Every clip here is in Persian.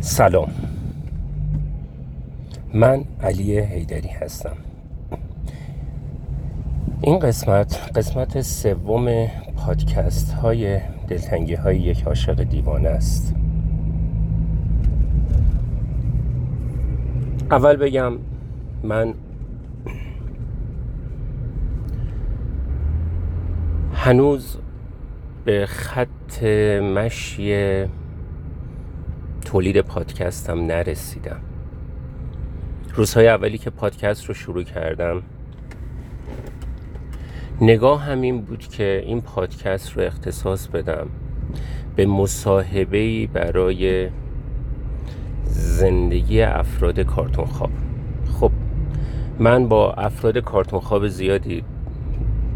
سلام. من علی حیدری هستم. این قسمت قسمت سوم پادکست های دلتنگی های یک عاشق دیوانه است. اول بگم من هنوز به خط مشی تولید پادکستم نرسیدم. روزهای اولی که پادکست رو شروع کردم نگاه همین بود که این پادکست رو اختصاص بدم به مصاحبه برای زندگی افراد کارتون خواب خب من با افراد کارتون خواب زیادی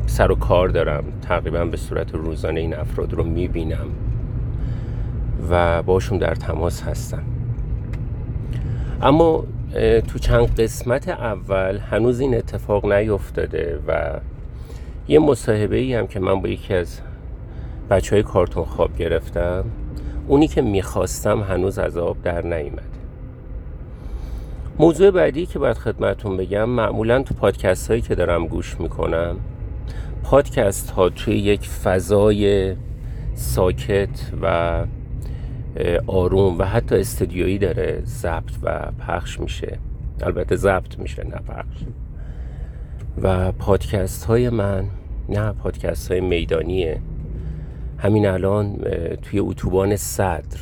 سر و کار دارم. تقریبا به صورت روزانه این افراد رو می‌بینم. و باشون در تماس هستم. اما تو چند قسمت اول هنوز این اتفاق نیفتاده و یه مصاحبه ای هم که من با یکی از بچه های کارتون خواب گرفتم اونی که می‌خواستم هنوز از آب در نیومده. موضوع بعدی که باید خدمتون بگم معمولا تو پادکست هایی که دارم گوش می‌کنم پادکست ها توی یک فضای ساکت و آروم و حتی استودیویی داره ضبط و پخش میشه. البته ضبط میشه نه پخش. و پادکست های من نه پادکست های میدانیه. همین الان توی اتوبان صدر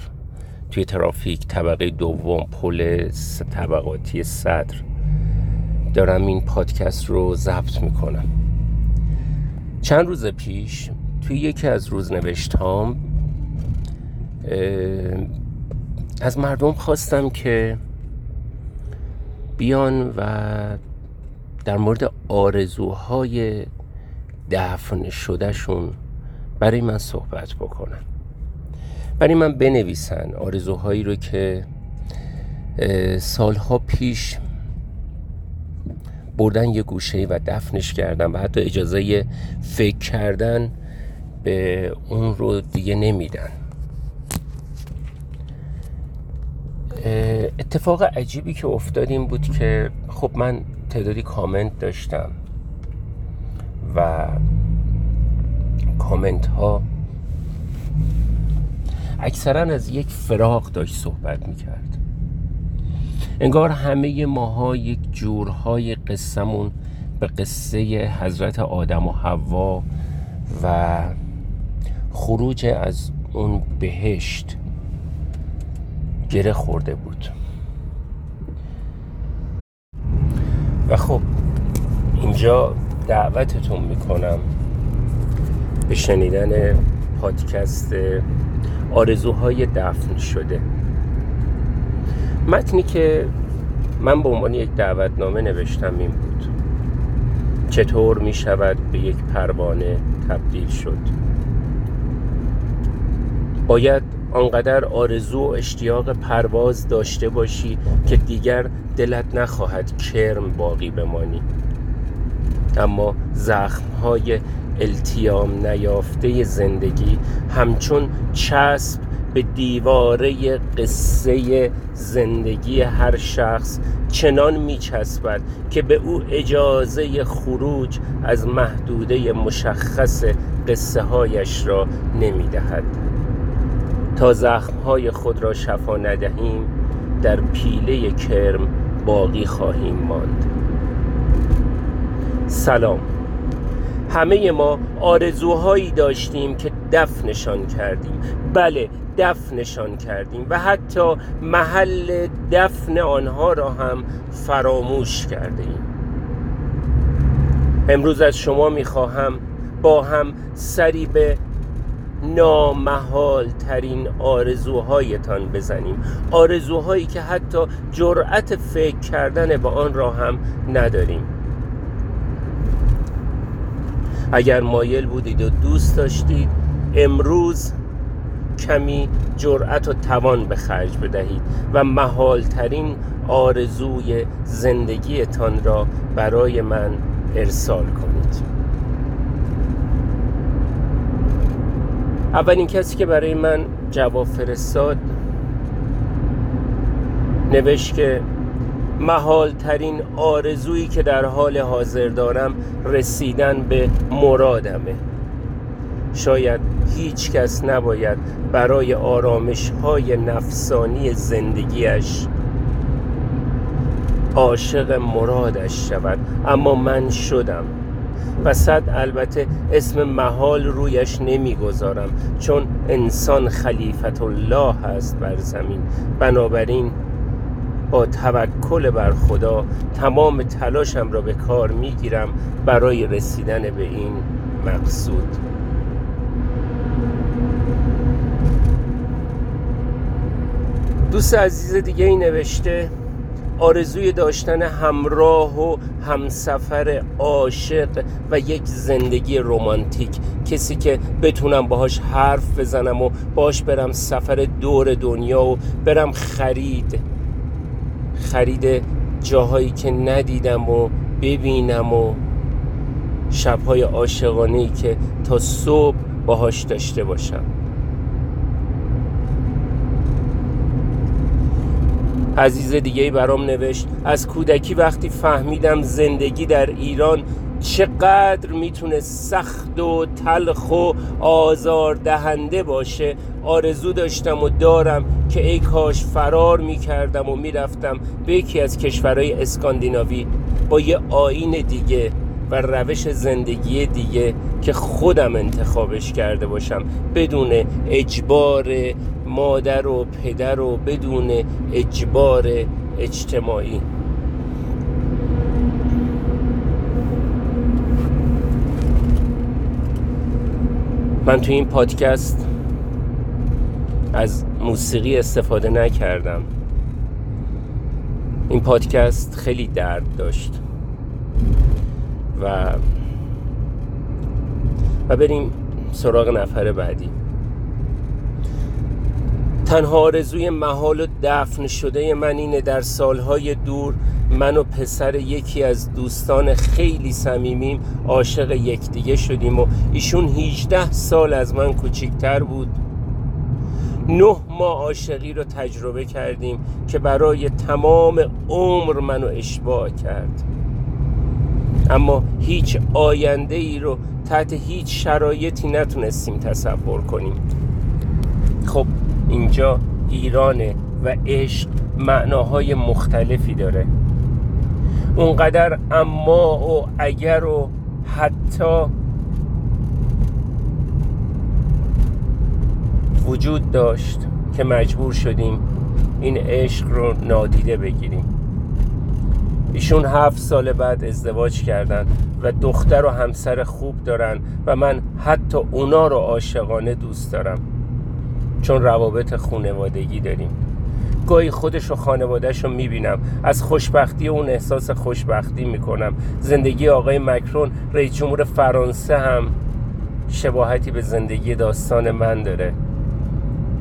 توی ترافیک طبقه دوم پل طبقاتی صدر دارم این پادکست رو ضبط می‌کنم. چند روز پیش توی یکی از روزنوشت هام از مردم خواستم که بیان و در مورد آرزوهای دفن شدهشون برای من صحبت بکنن. برای من بنویسن آرزوهایی رو که سالها پیش بردن یه گوشه و دفنش کردن و حتی اجازه فکر کردن به اون رو دیگه نمیدن. اتفاق عجیبی که افتاد این بود که خب من تعدادی کامنت داشتم و کامنت ها اکثرا از یک فراغ داشت صحبت می‌کرد. انگار همه ماها یک جورهای قصهمون به قصه حضرت آدم و حوا و خروج از اون بهشت گره خورده بود. و خب اینجا دعوتتون می‌کنم به شنیدن پادکست آرزوهای دفن شده. متنی که من به عنوان یک دعوتنامه نوشتم این بود. چطور می شود به یک پروانه تبدیل شد؟ باید آنقدر آرزو و اشتیاق پرواز داشته باشی که دیگر دلت نخواهد کرم باقی بمانی. اما زخمهای التیام نیافته زندگی همچون چسب به دیواره قصه زندگی هر شخص چنان میچسبد که به او اجازه خروج از محدوده مشخص قصه هایش را نمی‌دهد. تا زخمهای خود را شفا ندهیم در پیله کرم باقی خواهیم ماند. سلام. همه ما آرزوهایی داشتیم که دفنشان کردیم. بله دفنشان کردیم و حتی محل دفن آنها را هم فراموش کرده امروز از شما می‌خواهم با هم سری به نامحال ترین آرزوهایتان بزنیم. آرزوهایی که حتی جرأت فکر کردن به آن را هم نداریم. اگر مایل بودید و دوست داشتید امروز کمی جرأت و توان به خرج بدهید و محالترین آرزوی زندگیتان را برای من ارسال کنید. اولین کسی که برای من جواب فرستاد نوشت که محال ترین آرزویی که در حال حاضر دارم رسیدن به مرادمه. شاید هیچ کس نباید برای آرامش های نفسانی زندگیش عاشق مرادش شود اما من شدم. و صد البته اسم محال رویش نمی‌گذارم چون انسان خلیفت الله هست بر زمین. بنابراین با توکل بر خدا تمام تلاشم را به کار می‌گیرم برای رسیدن به این مقصود. دوست عزیز دیگه ای نوشته؟ آرزوی داشتن همراه و همسفر عاشق و یک زندگی رمانتیک. کسی که بتونم باهاش حرف بزنم و باش برم سفر دور دنیا و برم خرید خرید جاهایی که ندیدم و ببینم و شبهای عاشقانه که تا صبح باهاش داشته باشم. عزیز دیگه برام نوشت از کودکی وقتی فهمیدم زندگی در ایران چقدر می‌تونه سخت و تلخ و آزار دهنده باشه آرزو داشتم و دارم که ای کاش فرار می‌کردم و می‌رفتم به یکی از کشورهای اسکاندیناوی با یه آین دیگه و روش زندگی دیگه که خودم انتخابش کرده باشم بدون اجبار مادر و پدر و بدون اجبار اجتماعی. من تو این پادکست از موسیقی استفاده نکردم. این پادکست خیلی درد داشت. و و بریم سراغ نفر بعدی. تنها آرزوی محال و دفن شده من اینه در سالهای دور من و پسر یکی از دوستان خیلی صمیمیم عاشق یکدیگه شدیم و ایشون 18 سال از من کوچیکتر بود. نه ماه عاشقی رو تجربه کردیم که برای تمام عمر منو اشباع کرد. اما هیچ آینده ای رو تحت هیچ شرایطی نتونستیم تصور کنیم. خب اینجا ایرانه و عشق معناهای مختلفی داره. اونقدر اما و اگر و حتی وجود داشت که مجبور شدیم این عشق رو نادیده بگیریم. ایشون هفت سال بعد ازدواج کردن و دختر و همسر خوب دارن و من حتی اونا رو عاشقانه دوست دارم. چون روابط خونوادگی داریم. گاهی خودش و خانوادهش رو می‌بینم. از خوشبختی اون احساس خوشبختی می‌کنم. زندگی آقای مکرون رئیس جمهور فرانسه هم شباهتی به زندگی داستان من داره.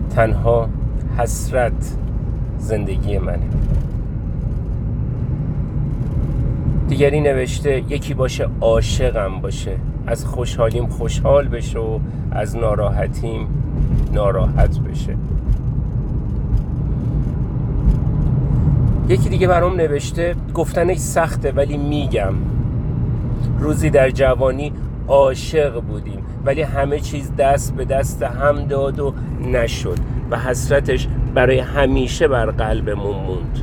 تنها حسرت زندگی منه. دیگری نوشته یکی باشه عاشقم باشه. از خوشحالیم خوشحال بشه و از ناراحتیم ناراحت بشه. یکی دیگه برام نوشته گفتنش سخته ولی میگم. روزی در جوانی عاشق بودیم ولی همه چیز دست به دست هم داد و نشد و حسرتش برای همیشه بر قلبمون موند.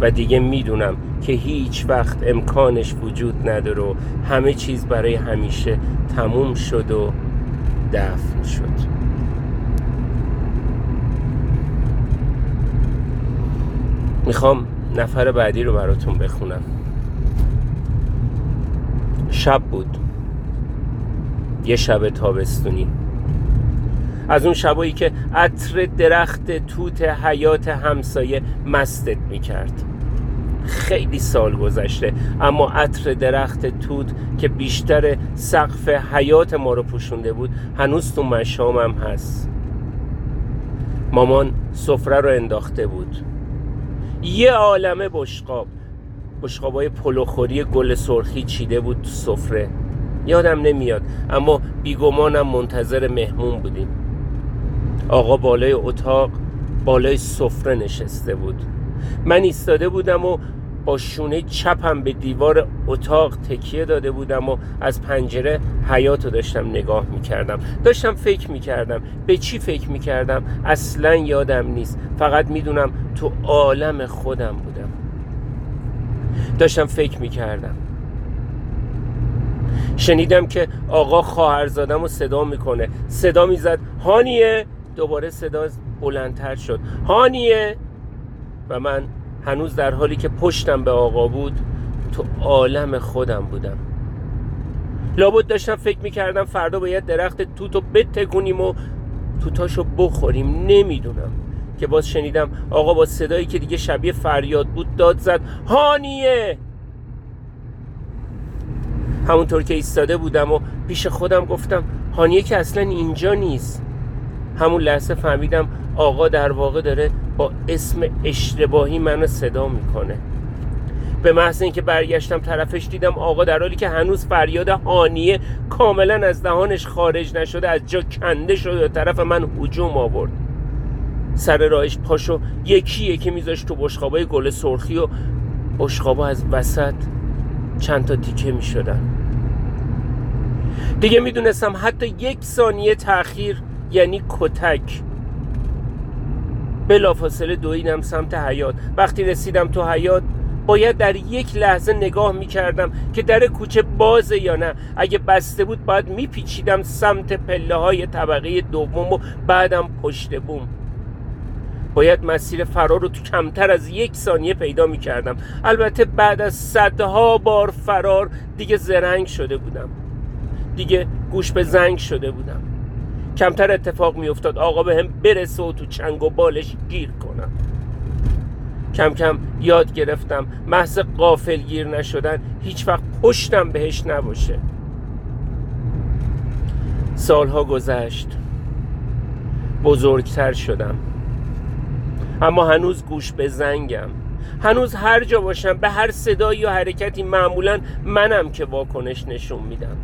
و دیگه می‌دونم که هیچ وقت امکانش وجود نداره و همه چیز برای همیشه تموم شد و دفن شد. می‌خوام نفر بعدی رو براتون بخونم. شب بود. یه شب تابستونی. از اون شبایی که عطر درخت توت حیات همسایه مستت می‌کرد. خیلی سال گذشته اما عطر درخت توت که بیشتر سقف حیات ما رو پوشونده بود هنوز تو مشامم هست. مامان سفره رو انداخته بود. یه عالمه بشقاب. بشقابای پلوخوری گل سرخی چیده بود تو سفره. یادم نمیاد اما بیگمانم منتظر مهمون بودیم. آقا بالای اتاق بالای سفره نشسته بود. من ایستاده بودم و با شونه چپم به دیوار اتاق تکیه داده بودم و از پنجره حیات رو داشتم نگاه می‌کردم. داشتم فکر می‌کردم. به چی فکر می‌کردم؟ اصلا یادم نیست. فقط می‌دونم تو عالم خودم بودم. داشتم فکر می‌کردم. شنیدم که آقا خواهرزادم رو صدا می‌کنه. صدا می‌زد هانیه! دوباره صدا بلندتر شد. هانیه! و من هنوز در حالی که پشتم به آقا بود تو عالم خودم بودم. لابد داشتم فکر می‌کردم فردا باید درخت توتو بتکونیم و توتاشو بخوریم. نمی‌دونم که باز شنیدم آقا با صدایی که دیگه شبیه فریاد بود داد زد هانیه! همونطور که ایستاده بودم و پیش خودم گفتم هانیه که اصلا اینجا نیست. همون لحظه فهمیدم آقا در واقع داره با اسم اشتباهی منو صدا می‌کنه. به محض اینکه برگشتم طرفش دیدم آقا در حالی که هنوز فریاد هانیه کاملا از دهانش خارج نشده از جا کنده شده و طرف من هجوم آورد. سر راهش پاشو یکی یکی میذاشت تو بشخابای گل سرخی و بشخابا از وسط چند تا تیکه می‌شدن. دیگه می‌دونستم حتی یک ثانیه تاخیر یعنی کتک. بلافاصله دویدم سمت حیات وقتی رسیدم تو حیات باید در یک لحظه نگاه می‌کردم که در کوچه بازه یا نه. اگه بسته بود باید میپیچیدم سمت پله های طبقه دوم و بعدم پشت بوم. باید مسیر فرار رو تو کمتر از یک ثانیه پیدا می‌کردم. البته بعد از صدها بار فرار دیگه زرنگ شده بودم. دیگه گوش به زنگ شده بودم. کمتر اتفاق میافتاد. آقا به هم برسه و تو چنگ و بالش گیر کنم. کم کم یاد گرفتم. محض قافل گیر نشدن هیچ وقت پشتم بهش نباشه. سالها گذشت. بزرگتر شدم. اما هنوز گوش به زنگم. هنوز هر جا باشم به هر صدایی یا حرکتی معمولا منم که واکنش نشون میدم.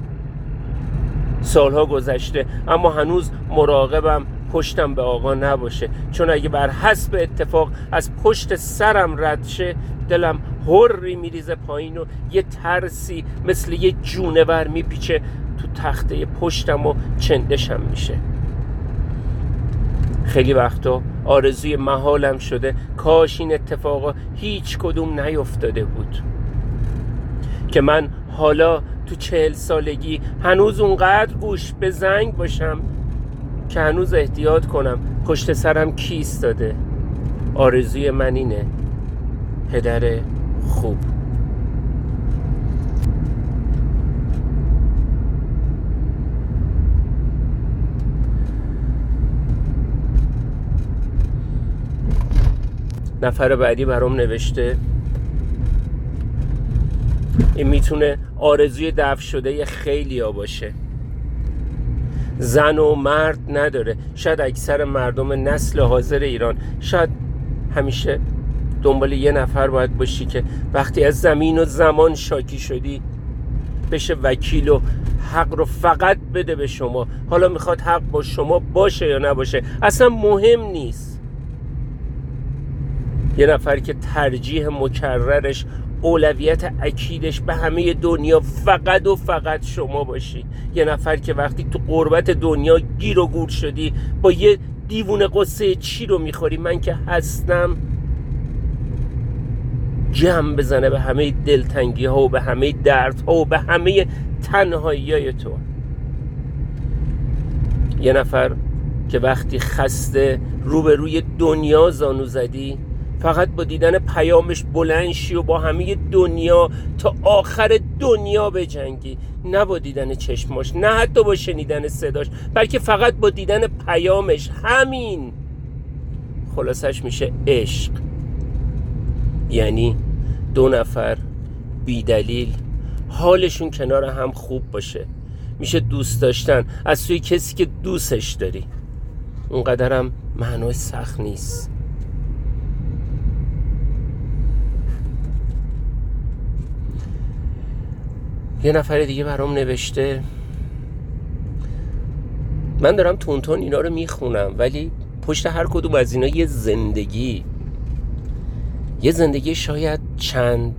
سالها گذشته اما هنوز مراقبم پشتم به آقا نباشه. چون اگه بر حسب اتفاق از پشت سرم رد شه دلم هری میریزه پایین و یه ترسی مثل یه جونور میپیچه تو تخته پشتم و چندشم میشه. خیلی وقتا آرزوی محالم شده کاش این اتفاقا هیچ کدوم نیفتاده بود. که من حالا تو چهل سالگی هنوز اونقدر گوش به زنگ باشم که هنوز احتیاط کنم. پشت سرم کیست داده. آرزوی من اینه. پدر خوب. نفر بعدی برام نوشته. این می‌تونه آرزوی دفع شده خیلی ها باشه. زن و مرد نداره. شاید اکثر مردم نسل حاضر ایران. شاید همیشه دنبال یه نفر باید باشی که وقتی از زمین و زمان شاکی شدی بشه وکیل و حق رو فقط بده به شما. حالا می‌خواد حق با شما باشه یا نباشه اصلا مهم نیست. یه نفر که ترجیح مکررش اولویت اکیدش به همه دنیا فقط و فقط شما باشی. یه نفر که وقتی تو قربت دنیا گیر و گور شدی با یه دیوون قصه چی رو می‌خوری؟ من که هستم جمع بزنه به همه دلتنگی ها و به همه درد ها و به همه تنهایی های تو. یه نفر که وقتی خسته روبروی دنیا زانو زدی فقط با دیدن پیامش بلند شی و با همه دنیا تا آخر دنیا بجنگی نه با دیدن چشماش نه حتی با شنیدن صداش بلکه فقط با دیدن پیامش. همین. خلاصش میشه عشق. یعنی دو نفر بیدلیل حالشون کنار هم خوب باشه. میشه دوست داشتن. از سوی کسی که دوستش داری. اونقدرم معنای سخت نیست. یه نفر دیگه برام نوشته. من دارم تونتون اینا رو می‌خونم ولی پشت هر کدوم از اینا یه زندگی. یه زندگی شاید چند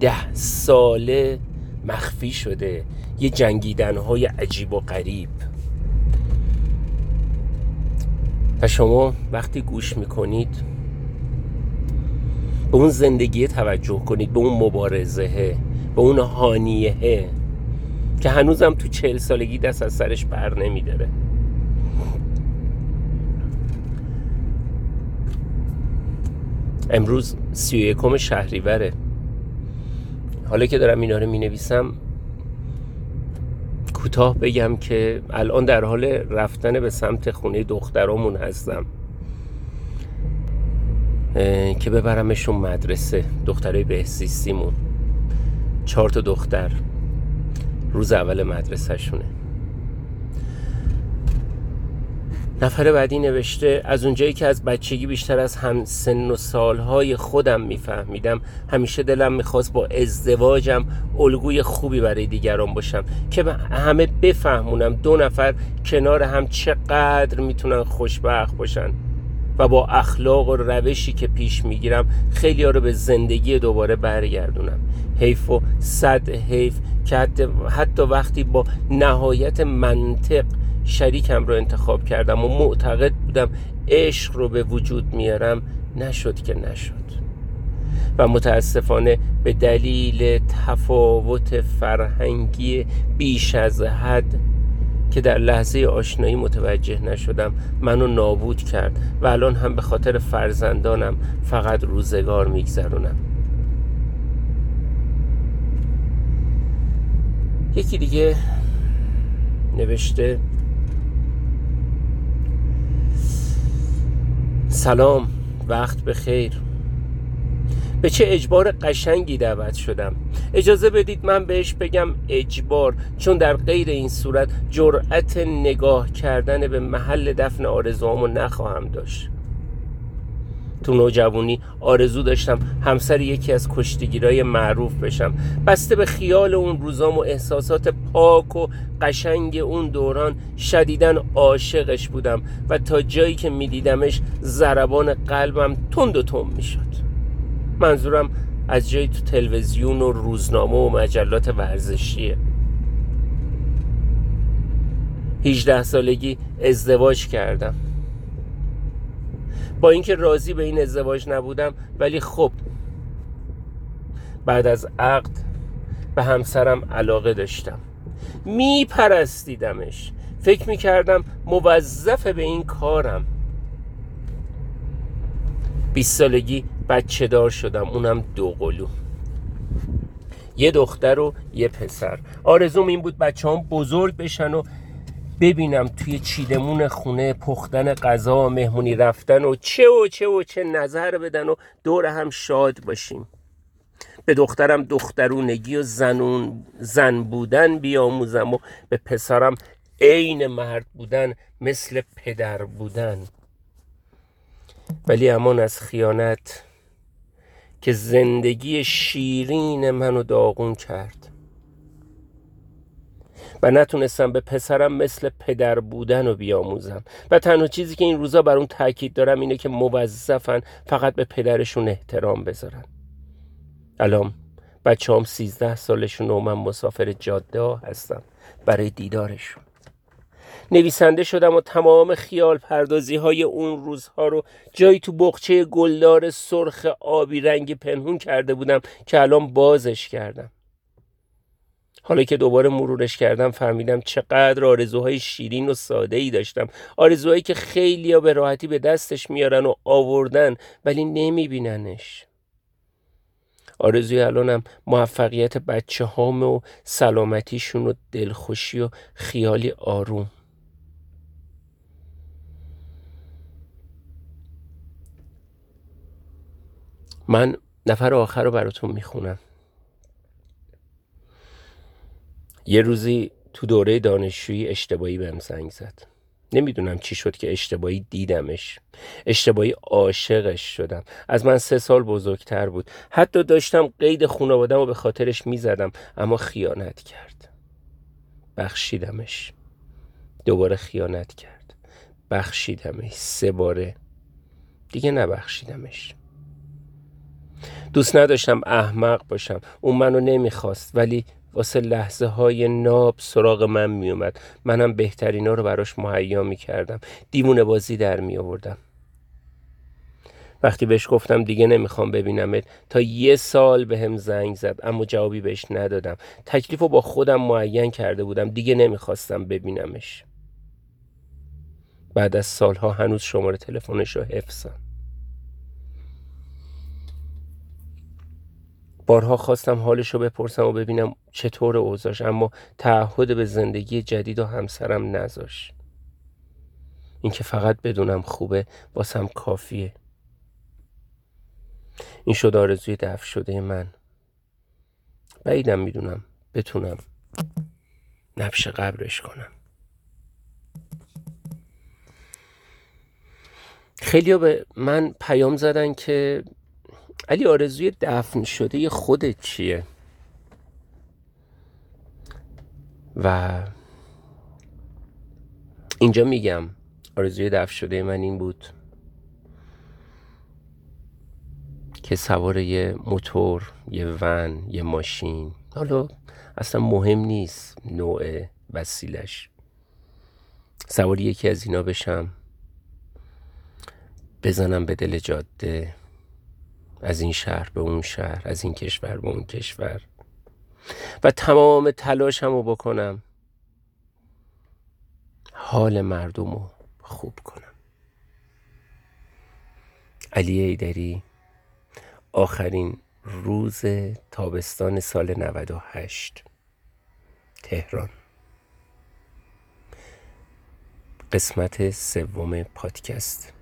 ده ساله مخفی شده. یه جنگیدن های عجیب و غریب. و شما وقتی گوش می‌کنید به اون زندگی توجه کنید به اون مبارزه. به اون هانیه که هنوزم تو چهل سالگی دست از سرش بر نمیداره. امروز سی و یکم شهریوره. حالا که دارم اینا رو می نویسم کوتاه بگم که الان در حال رفتن به سمت خونه دخترامون هستم. که ببرمشون مدرسه دخترای بهزیستیمون. چهار تا دختر. روز اول مدرسهشونه. نفر بعدی نوشته از اونجایی که از بچگی بیشتر از هم سن و سالهای خودم میفهمیدم همیشه دلم می‌خواست با ازدواجم الگوی خوبی برای دیگران باشم که همه بفهمونم دو نفر کنار هم چقدر می‌تونن خوشبخت باشن و با اخلاق و روشی که پیش می‌گیرم خیلی ها رو به زندگی دوباره برگردونم. حیف و صد حیف که حتی وقتی با نهایت منطق شریکم رو انتخاب کردم و معتقد بودم عشق رو به وجود میارم نشد که نشد. و متاسفانه به دلیل تفاوت فرهنگی بیش از حد که در لحظه آشنایی متوجه نشدم منو نابود کرد و الان هم به خاطر فرزندانم فقط روزگار میگذرونم. یکی دیگه نوشته. سلام وقت به خیر به چه اجبار قشنگی دعوت شدم. اجازه بدید من بهش بگم اجبار چون در غیر این صورت جرأت نگاه کردن به محل دفن آرزوامو نخواهم داشت. تو نوجوانی آرزو داشتم همسر یکی از کشتیگیرای معروف بشم. بسته به خیال اون روزام و احساسات پاک و قشنگ اون دوران شدیدن عاشقش بودم و تا جایی که میدیدمش ضربان قلبم تند و تند می‌شد. منظورم از جایی تو تلویزیون و روزنامه و مجلات ورزشیه. 18 سالگی ازدواج کردم. با اینکه راضی به این ازدواج نبودم ولی خب بعد از عقد به همسرم علاقه داشتم. میپرستیدمش. فکر می‌کردم موظف به این کارم. 20 سالگی بچه دار شدم اونم دو قلو. یه دختر و یه پسر. آرزوم این بود بچه هم بزرگ بشن و ببینم توی چیدمون خونه پختن غذا مهمونی رفتن و چه و چه و چه نظر بدن و دور هم شاد باشیم. به دخترم دخترونگی و زنون زن بودن بیاموزم و به پسرم عین مرد بودن مثل پدر بودن. ولی امان از خیانت که زندگی شیرین منو داغون کرد. و نتونستم به پسرم مثل پدر بودن رو بیاموزم. و تنها چیزی که این روزا بر اون تاکید دارم اینه که موظفن فقط به پدرشون احترام بذارن. الان بچه هم سیزده سالشون و من مسافر جاده ها هستم برای دیدارشون. نویسنده شدم و تمام خیال پردازی های اون روزها رو جایی تو بخچه گلدار سرخ آبی رنگی پنهون کرده بودم که الان بازش کردم. حالا که دوباره مرورش کردم فهمیدم چقدر آرزوهای شیرین و ساده ای داشتم. آرزوهایی که خیلی به راحتی به دستش میارن و آوردن ولی نمیبیننش. آرزوی الانم موفقیت بچه هام و سلامتیشون و دلخوشی و خیالی آروم. من نفر آخر رو براتون می‌خونم. یه روزی تو دوره دانشجویی اشتباهی بهم زنگ زد. نمی‌دونم چی شد که اشتباهی دیدمش. اشتباهی عاشقش شدم. از من سه سال بزرگتر بود. حتی داشتم قید خانوادم و به خاطرش می‌زدم اما خیانت کرد. بخشیدمش. دوباره خیانت کرد. بخشیدمش. سه باره. دیگه نبخشیدمش. دوست نداشتم احمق باشم. اون منو نمی‌خواست ولی واسه لحظه های ناب سراغ من میومد منم بهترینا رو براش مهیا می‌کردم. دیمونه بازی در می آوردم وقتی بهش گفتم دیگه نمی‌خوام ببینمت. تا یه سال به هم زنگ زد اما جوابی بهش ندادم. تکلیف رو با خودم معین کرده بودم. دیگه نمی‌خواستم ببینمش. بعد از سالها هنوز شماره تلفنش رو حفظم بارها خواستم حالش رو بپرسم و ببینم چطور اوضاش اما تعهد به زندگی جدید و همسرم نذاش اینکه فقط بدونم خوبه واسم کافیه. این شد آرزوی دفع شده من. بعیدم می‌دونم بتونم نبش قبرش کنم. خیلی به من پیام زدن که علی آرزوی دفن شده خودت چیه؟ و اینجا میگم آرزوی دفن شده من این بود که سوار یه موتور یه ون یه ماشین حالا اصلا مهم نیست نوع وسیلش سوار یکی از اینا بشم بزنم به دل جاده. از این شهر به اون شهر از این کشور به اون کشور. و تمام تلاشم رو بکنم. حال مردم رو خوب کنم. علی ایدری آخرین روز تابستان سال 98 تهران. قسمت سوم پادکست.